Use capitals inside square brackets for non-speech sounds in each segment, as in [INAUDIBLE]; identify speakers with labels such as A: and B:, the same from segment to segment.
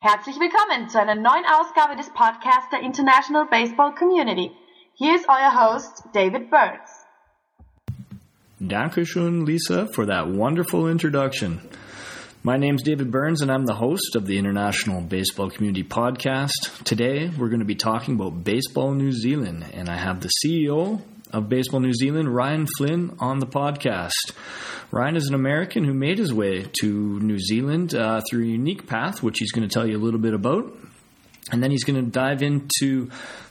A: Herzlich willkommen zu einer neuen Ausgabe des Podcasts der International Baseball Community. Hier ist euer Host David Burns.
B: Dankeschön, Lisa, for that wonderful introduction. My name's David Burns, and I'm the host of the International Baseball Community Podcast. Today, we're going to be talking about Baseball New Zealand, and I have the CEO of Baseball New Zealand, Ryan Flynn, on the podcast. Ryan is an American who made his way to New Zealand uh, through a unique path, which he's going to tell you a little bit about. And then he's going to dive into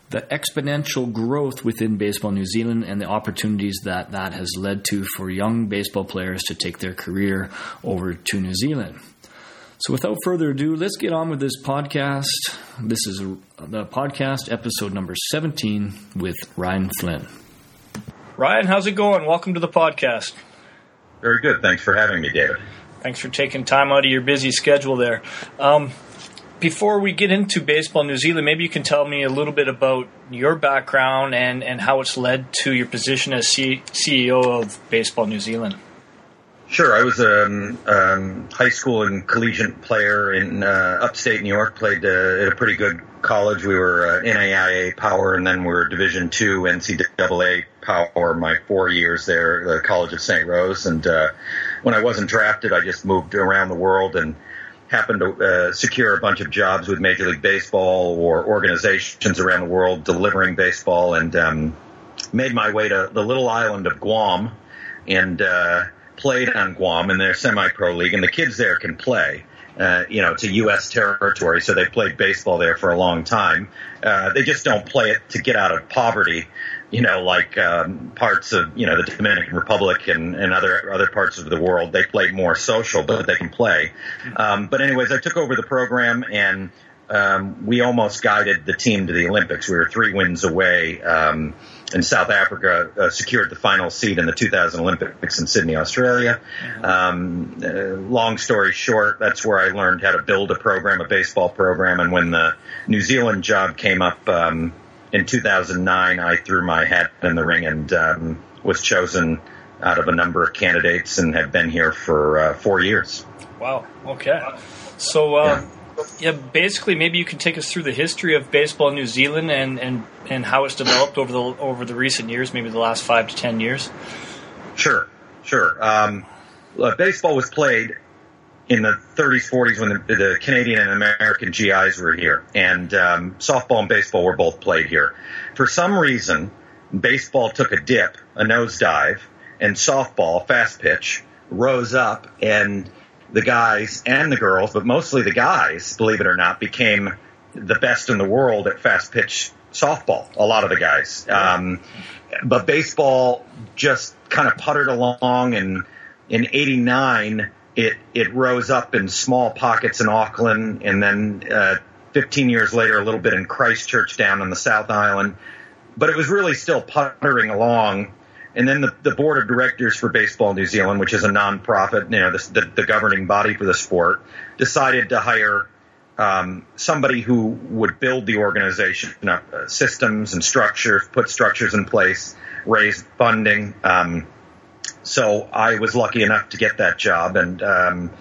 B: the exponential growth within Baseball New Zealand and the opportunities that that has led to for young baseball players to take their career over to New Zealand. So, without further ado, let's get on with this podcast. This is the podcast episode number 17 with Ryan Flynn. Ryan, how's it going? Welcome to the podcast.
C: Very good. Thanks for having me, David.
B: Thanks for taking time out of your busy schedule there. Um, before we get into Baseball New Zealand, maybe you can tell me a little bit about your background and, and how it's led to your position as C- CEO of Baseball New Zealand.
C: Sure. I was a um, um, high school and collegiate player in uh, upstate New York. Played uh, at a pretty good college. We were uh, NAIA power, and then we are Division two NCAA power. My four years there, the College of St. Rose. And uh, when I wasn't drafted, I just moved around the world and happened to uh, secure a bunch of jobs with Major League Baseball or organizations around the world delivering baseball, and um, made my way to the little island of Guam and uh, played on Guam in their semi-pro league, and the kids there can play. Uh, you know, a U.S. territory, so they've played baseball there for a long time. Uh, they just don't play it to get out of poverty, you know, like um, parts of you know the Dominican Republic and, and other other parts of the world. They play more social, but they can play. Um, but anyways, I took over the program and um, we almost guided the team to the Olympics. We were three wins away. Um, and South Africa uh, secured the final seed in the 2000 Olympics in Sydney, Australia. Um, uh, long story short, that's where I learned how to build a program, a baseball program. And when the New Zealand job came up um, in 2009, I threw my hat in the ring and um, was chosen out of a number of candidates and have been here for uh, four years.
B: Wow. Okay. So. Uh, yeah yeah, basically, maybe you can take us through the history of baseball in New Zealand and, and, and how it's developed over the over the recent years, maybe the last five to ten years.
C: Sure, sure. Um, baseball was played in the 30s, 40s when the, the, Canadian and American GIs were here, and um, softball and baseball were both played here. For some reason, baseball took a dip, a nosedive, and softball, fast pitch, rose up and the guys and the girls, but mostly the guys, believe it or not, became the best in the world at fast pitch softball. A lot of the guys, um, but baseball just kind of puttered along, and in '89 it it rose up in small pockets in Auckland, and then uh, 15 years later, a little bit in Christchurch down on the South Island. But it was really still puttering along and then the, the board of directors for Baseball New Zealand, which is a nonprofit, you know, the, the, the governing body for the sport, decided to hire um, somebody who would build the organization, uh, systems and structures, put structures in place, raise funding. Um, so I was lucky enough to get that job, and um,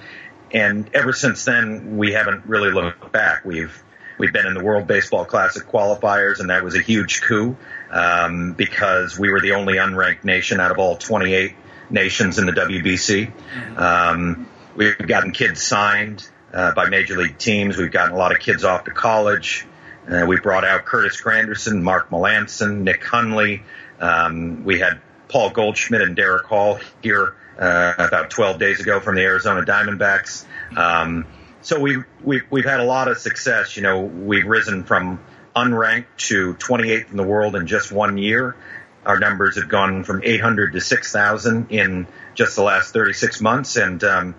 C: and ever since then we haven't really looked back. We've We've been in the World Baseball Classic qualifiers, and that was a huge coup um, because we were the only unranked nation out of all 28 nations in the WBC. Um, we've gotten kids signed uh, by major league teams. We've gotten a lot of kids off to college. Uh, we brought out Curtis Granderson, Mark Melancon, Nick Hundley. Um, we had Paul Goldschmidt and Derrick Hall here uh, about 12 days ago from the Arizona Diamondbacks. Um, so we we we've had a lot of success. You know, we've risen from unranked to 28th in the world in just one year. Our numbers have gone from 800 to 6,000 in just the last 36 months, and um,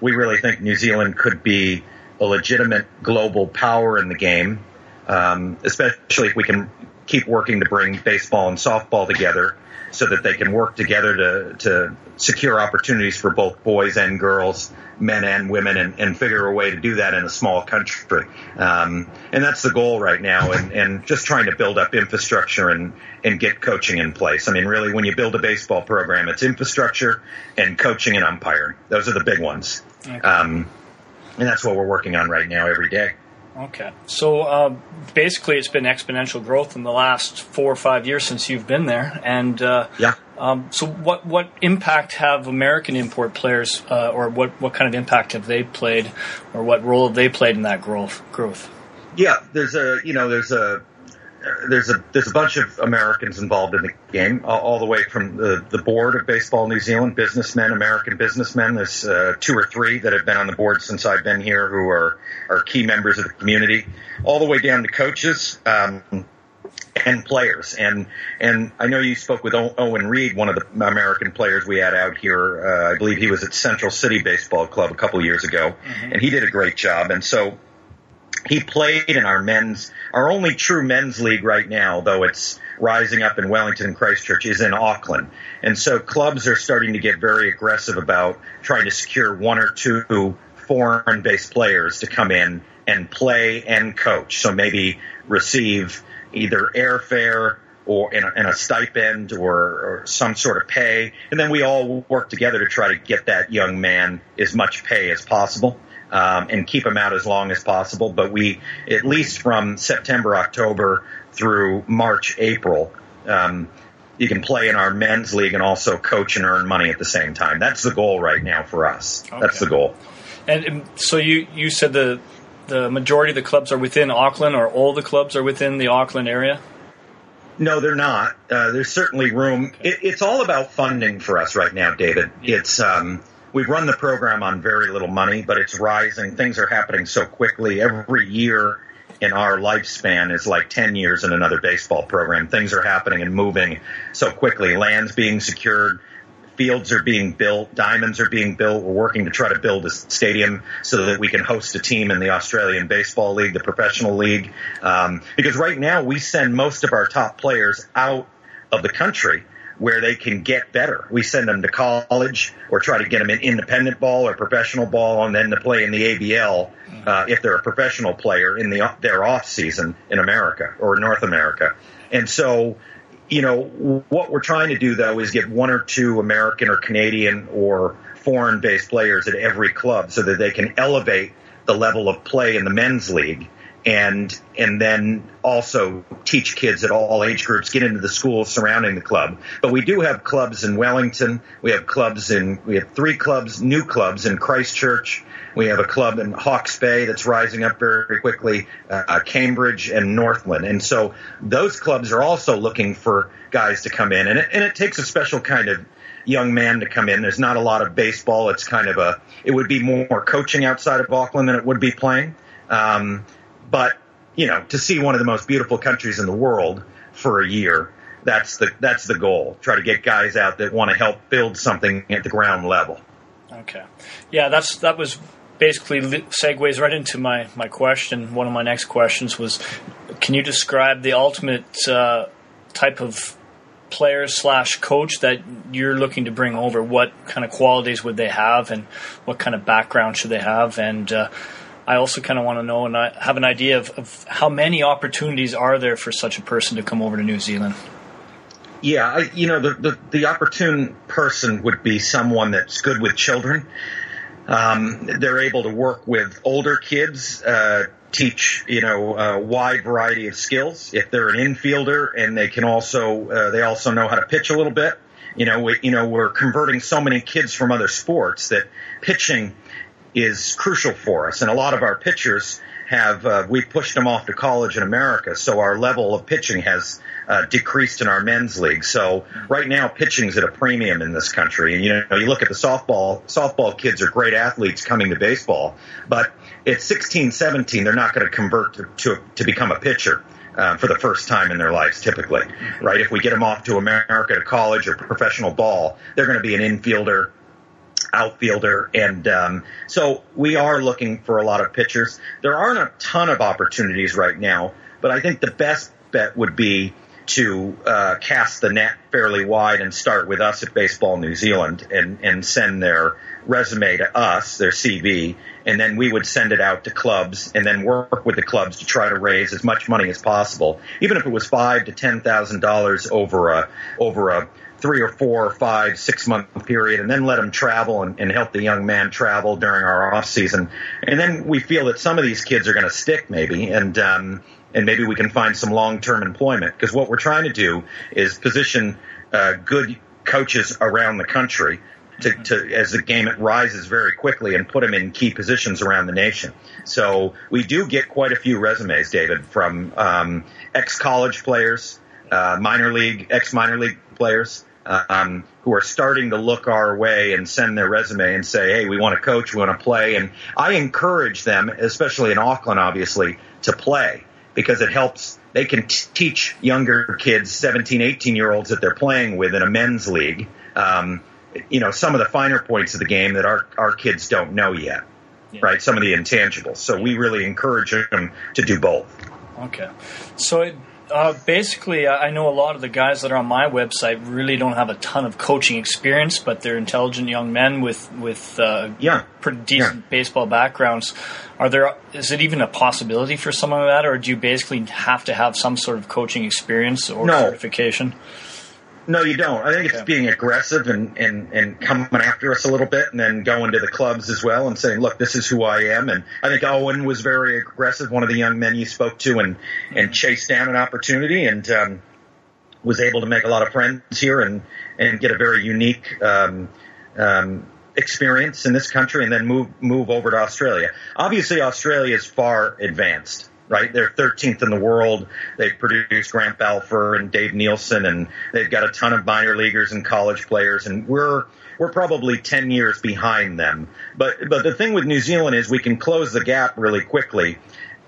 C: we really think New Zealand could be a legitimate global power in the game, um, especially if we can keep working to bring baseball and softball together so that they can work together to, to secure opportunities for both boys and girls, men and women, and, and figure a way to do that in a small country. Um, and that's the goal right now, and, and just trying to build up infrastructure and, and get coaching in place. I mean, really, when you build a baseball program, it's infrastructure and coaching and umpiring. Those are the big ones. Okay. Um, and that's what we're working on right now every day.
B: Okay. So uh, basically, it's been exponential growth in the last four or five years since you've been there. And uh,
C: yeah.
B: Um, so, what what impact have American import players, uh, or what, what kind of impact have they played, or what role have they played in that growth? Growth.
C: Yeah, there's a you know there's a there's a there's a bunch of Americans involved in the game, all, all, the way from the, the board of Baseball New Zealand, businessmen, American businessmen. There's uh, two or three that have been on the board since I've been here, who are are key members of the community, all the way down to coaches. Um, and players. And and I know you spoke with Owen Reed, one of the American players we had out here. Uh, I believe he was at Central City Baseball Club a couple years ago, mm-hmm. and he did a great job. And so he played in our men's, our only true men's league right now, though it's rising up in Wellington and Christchurch, is in Auckland. And so clubs are starting to get very aggressive about trying to secure one or two foreign based players to come in and play and coach. So maybe receive either airfare or in a, in a stipend or, or, some sort of pay. And then we all work together to try to get that young man as much pay as possible um, and keep them out as long as possible. But we, at least from September, October through March, April, um, you can play in our men's league and also coach and earn money at the same time. That's the goal right now for us. Okay. That's the goal.
B: And so you, you said the the majority of the clubs are within Auckland, or all the clubs are within the Auckland area.
C: No, they're not. Uh, there's certainly room. Okay. It, it's all about funding for us right now, David. It's um, we've run the program on very little money, but it's rising. Things are happening so quickly. Every year in our lifespan is like 10 years in another baseball program. Things are happening and moving so quickly. Lands being secured, fields are being built, diamonds are being built. We're working to try to build a stadium so that we can host a team in the Australian Baseball League, the professional league. Um, because right now we send most of our top players out of the country where they can get better. We send them to college or try to get them in independent ball or professional ball and then to play in the ABL uh, if they're a professional player in the their off season in America or North America. And so, you know, what we're trying to do though is get one or two American or Canadian or foreign based players at every club so that they can elevate the level of play in the men's league and and then also teach kids at all age groups get into the schools surrounding the club. But we do have clubs in Wellington. We have clubs in we have three clubs, new clubs in Christchurch. We have a club in Hawke's Bay that's rising up very quickly, uh, Cambridge and Northland. And so those clubs are also looking for guys to come in, and it, and it takes a special kind of young man to come in. There's not a lot of baseball. It's kind of a it would be more coaching outside of Auckland than it would be playing. Um, but you know, to see one of the most beautiful countries in the world for a year, that's the that's the goal. Try to get guys out that want to help build something at the ground level.
B: Okay, yeah, that's that was basically segues right into my my question. One of my next questions was, can you describe the ultimate uh, type of player slash coach that you're looking to bring over? What kind of qualities would they have, and what kind of background should they have, and uh, I also kind of want to know and I have an idea of, of, how many opportunities are there for such a person to come over to New Zealand.
C: Yeah, I, you know, the, the, the opportune person would be someone that's good with children. Um, they're able to work with older kids, uh, teach you know a wide variety of skills. If they're an infielder and they can also uh, they also know how to pitch a little bit. You know, we, you know we're converting so many kids from other sports that pitching is crucial for us. And a lot of our pitchers have, uh, we pushed them off to college in America. So our level of pitching has uh, decreased in our men's league. So right now pitching's at a premium in this country. And you know, you look at the softball, softball kids are great athletes coming to baseball, but at 16, 17, they're not going to convert to, to, to become a pitcher. Uh, for the first time in their lives, typically, right? If we get them off to America to college or professional ball, they're going to be an infielder, outfielder. And um, so we are looking for a lot of pitchers. There aren't a ton of opportunities right now, but I think the best bet would be to uh, cast the net fairly wide and start with us at Baseball New Zealand and, and send their resume to us, their CV, and then we would send it out to clubs and then work with the clubs to try to raise as much money as possible, even if it was five to ten thousand dollars over a over a three or four or five, six month period and then let them travel and, and help the young man travel during our off season. And then we feel that some of these kids are going to stick maybe and, um, and maybe we can find some long term employment because what we're trying to do is position uh, good coaches around the country to, to, as the game rises very quickly and put them in key positions around the nation. So we do get quite a few resumes, David, from um, ex college players, uh, minor league, ex minor league players. Um, who are starting to look our way and send their resume and say, "Hey, we want to coach, we want to play." And I encourage them, especially in Auckland, obviously, to play because it helps. They can t- teach younger kids, 17, 18 year olds that they're playing with in a men's league, um, you know, some of the finer points of the game that our, our kids don't know yet, yeah. right? Some of the intangibles. So we really encourage them to do both.
B: Okay. So it, uh, basically, I know a lot of the guys that are on my website really don't have a ton of coaching experience, but they're intelligent young men with with uh,
C: yeah.
B: pretty decent
C: yeah.
B: baseball backgrounds. Are there is it even a possibility for some of that, or do you basically have to have some sort of coaching experience or
C: no.
B: certification?
C: No, you don't. I think it's okay. being aggressive and, and, and coming after us a little bit and then going to the clubs as well and saying, look, this is who I am. And I think Owen was very aggressive, one of the young men you spoke to and, and chased down an opportunity and, um, was able to make a lot of friends here and, and get a very unique, um, um, experience in this country and then move, move over to Australia. Obviously, Australia is far advanced right? They're 13th in the world. They've produced Grant Balfour and Dave Nilsson, and they've got a ton of minor leaguers and college players, and we're we're probably 10 years behind them. But but the thing with New Zealand is we can close the gap really quickly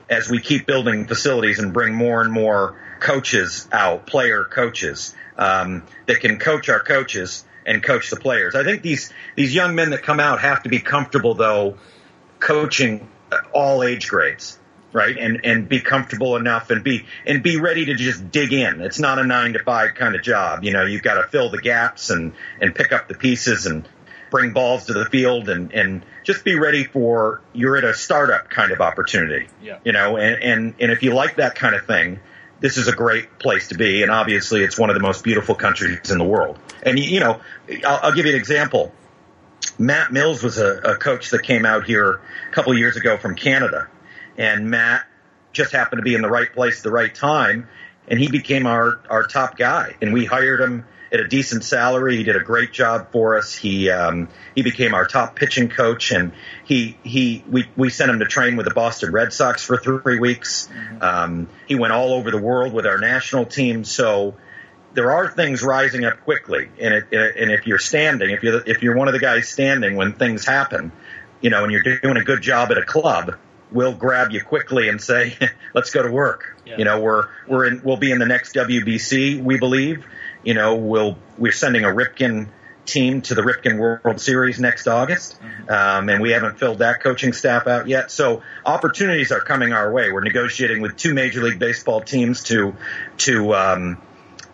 C: as we keep building facilities and bring more and more coaches out, player coaches um, that can coach our coaches and coach the players. I think these these young men that come out have to be comfortable though coaching all age grades right? And and be comfortable enough and be and be ready to just dig in. It's not a nine to five kind of job. You know, you've got to fill the gaps and and pick up the pieces and bring balls to the field and and just be ready for you're at a startup kind of opportunity.
B: Yeah.
C: You know, and and and if you like that kind of thing. This is a great place to be, and obviously, it's one of the most beautiful countries in the world. And you know, I'll, I'll give you an example. Matt Mills was a, a coach that came out here a couple of years ago from Canada, and Matt just happened to be in the right place at the right time, and he became our our top guy. And we hired him at a decent salary. He did a great job for us. He um, he became our top pitching coach, and he he we we sent him to train with the Boston Red Sox for three weeks. Mm-hmm. Um, he went all over the world with our national team. So there are things rising up quickly, and it, and if you're standing, if you're if you're one of the guys standing when things happen, you know, and you're doing a good job at a club will grab you quickly and say, [LAUGHS] "Let's go to work." Yeah. You know, we're we're in we'll be in the next WBC, we believe. You know, we'll we're sending a Ripken team to the Ripken World Series next August, mm-hmm. um, and we haven't filled that coaching staff out yet. So opportunities are coming our way. We're negotiating with two Major League Baseball teams to to um,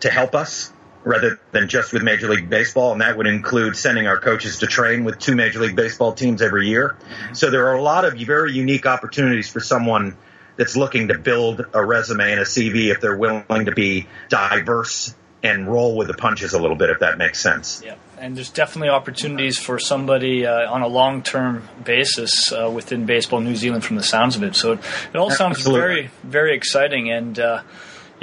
C: to help us rather than just with Major League Baseball, and that would include sending our coaches to train with two Major League Baseball teams every year. So there are a lot of very unique opportunities for someone that's looking to build a resume and a CV if they're willing to be diverse and roll with the punches a little bit, if that makes sense.
B: Yeah, and there's definitely opportunities for somebody uh, on a long-term basis uh, within Baseball New Zealand, from the sounds of it. So it, it all sounds Absolutely. very, very exciting, and. Uh,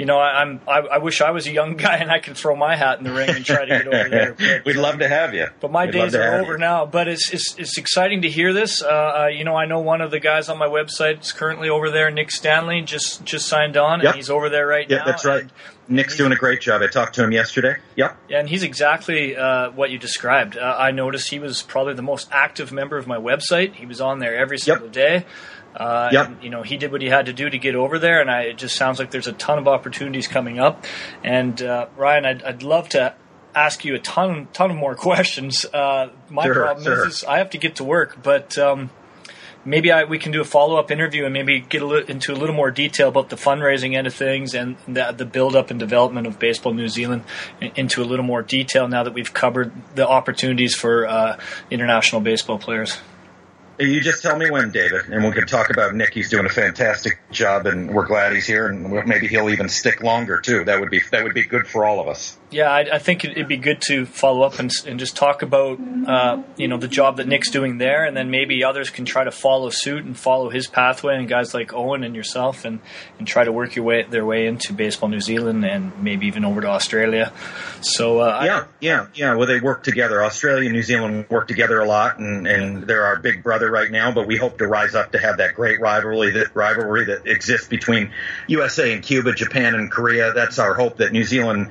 B: you know, I, am I, I, wish I was a young [LAUGHS] guy and I could throw my hat in the ring and try to get over there. [LAUGHS]
C: But, We'd love to have you.
B: But my
C: We'd
B: days are over you. now. But it's, it's it's exciting to hear this. Uh, uh, you know, I know one of the guys on my website is currently over there. Nick Stanley just just signed on, and he's over there right
C: yep,
B: now.
C: that's right. Nick's doing a great job. I talked to him yesterday. Yep.
B: Yeah, and he's exactly uh, what you described. Uh, I noticed he was probably the most active member of my website. He was on there every single
C: yep.
B: day. Uh,
C: yep.
B: and, you know, he did what he had to do to get over there, and I, it just sounds like there's a ton of opportunities coming up. And uh, Ryan, I'd, I'd love to ask you a ton, ton of more [LAUGHS] questions. Uh, my
C: sure,
B: problem
C: sure.
B: is, is, I have to get to work, but um, maybe I, we can do a follow up interview and maybe get a li- into a little more detail about the fundraising end of things and the, the build up and development of Baseball New Zealand into a little more detail now that we've covered the opportunities for uh, international baseball players.
C: You just tell me when, David, and we can talk about Nick. He's doing a fantastic job, and we're glad he's here, and maybe he'll even stick longer too. That would be that would be good for all of us.
B: Yeah, I, I, think it'd be good to follow up and, and just talk about uh, you know the job that Nick's doing there, and then maybe others can try to follow suit and follow his pathway, and guys like Owen and yourself, and and try to work your way their way into baseball New Zealand and maybe even over to Australia. So uh,
C: yeah, I, yeah, yeah. Well, they work together. Australia and New Zealand work together a lot, and and they're our big brother right now. But we hope to rise up to have that great rivalry that rivalry that exists between USA and Cuba, Japan and Korea. That's our hope that New Zealand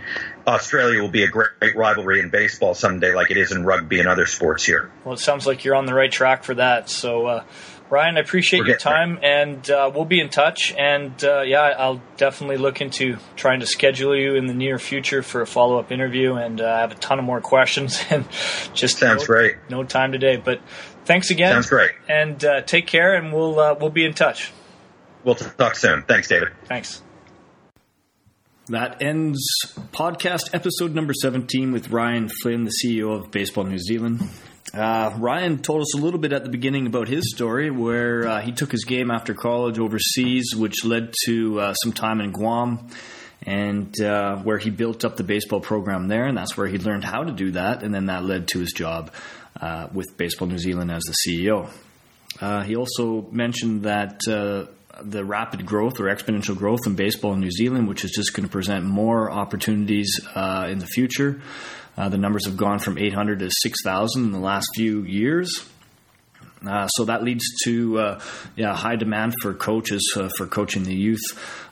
C: Australia will be a great, great, rivalry in baseball someday, like it is in rugby and other sports here.
B: Well, it sounds like you're on the right track for that. So, uh, Ryan, I appreciate your time, there. and uh, we'll be in touch. And uh, yeah, I'll definitely look into trying to schedule you in the near future for a follow up interview. And uh, I have a ton of more [LAUGHS] questions, and just
C: sounds
B: no,
C: great.
B: No time today, but thanks again.
C: Sounds great.
B: And uh, take care, and we'll uh, we'll be in touch.
C: We'll talk soon. Thanks, David.
B: Thanks.
D: That ends podcast episode number 17 with Ryan Flynn, the CEO of Baseball New Zealand. Uh, Ryan told us a little bit at the beginning about his story, where uh, he took his game after college overseas, which led to uh, some time in Guam, and uh, where he built up the baseball program there, and that's where he learned how to do that, and then that led to his job uh, with Baseball New Zealand as the CEO. Uh, he also mentioned that the rapid growth or exponential growth in baseball in New Zealand, which is just going to present more opportunities uh, in the future. Uh, the numbers have gone from 800 to 6,000 in the last few years. Uh, so that leads to uh, yeah high demand for coaches uh, for coaching the youth.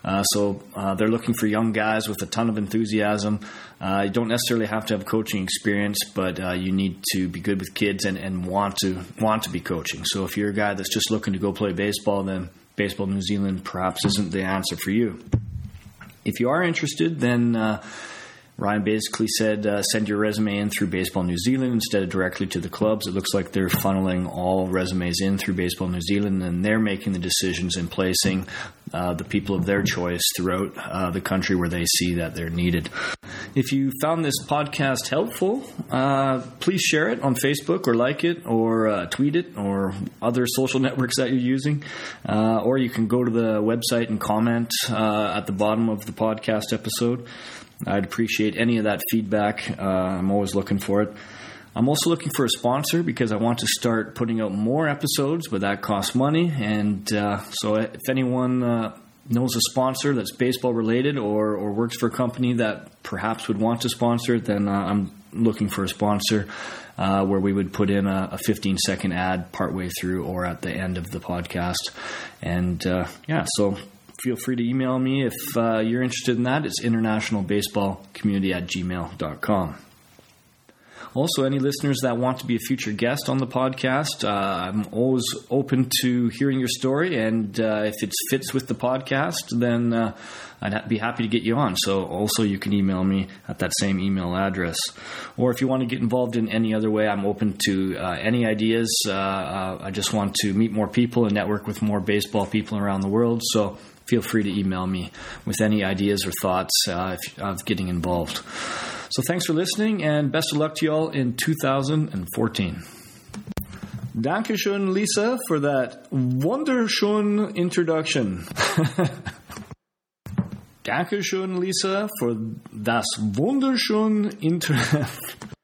D: Uh, so uh, they're looking for young guys with a ton of enthusiasm. Uh, you don't necessarily have to have coaching experience, but you need to be good with kids and, and want to want to be coaching. So if you're a guy that's just looking to go play baseball, then Baseball New Zealand perhaps isn't the answer for you. If you are interested, then uh, Ryan basically said uh, send your resume in through Baseball New Zealand instead of directly to the clubs. It looks like they're funneling all resumes in through Baseball New Zealand, and they're making the decisions and placing uh, the people of their choice throughout uh, the country where they see that they're needed. If you found this podcast helpful, uh, please share it on Facebook or like it or uh, tweet it or other social [LAUGHS] networks that you're using. Uh, or you can go to the website and comment at the bottom of the podcast episode. I'd appreciate any of that feedback. Uh, I'm always looking for it. I'm also looking for a sponsor because I want to start putting out more episodes, but that costs money. And uh, so, if anyone uh, knows a sponsor that's baseball related or, or works for a company that perhaps would want to sponsor, it, then uh, I'm looking for a sponsor uh, where we would put in a, a, 15 second ad partway through or at the end of the podcast. And uh, yeah, so feel free to email me if uh, you're interested in that. It's internationalbaseballcommunity at gmail.com. Also, any listeners that want to be a future guest on the podcast, uh, I'm always open to hearing your story. And uh, if it fits with the podcast, then uh, I'd be happy to get you on. So, also, you can email me at that same email address. Or if you want to get involved in any other way, I'm open to uh, any ideas. Uh, uh, I just want to meet more people and network with more baseball people around the world. So, feel free to email me with any ideas or thoughts uh, if, of getting involved. So thanks for listening and best of luck to you all in 2014. Dankeschön, Lisa, for that wunderschön introduction. [LAUGHS] Dankeschön, Lisa, for das wunderschön Intro. [LAUGHS]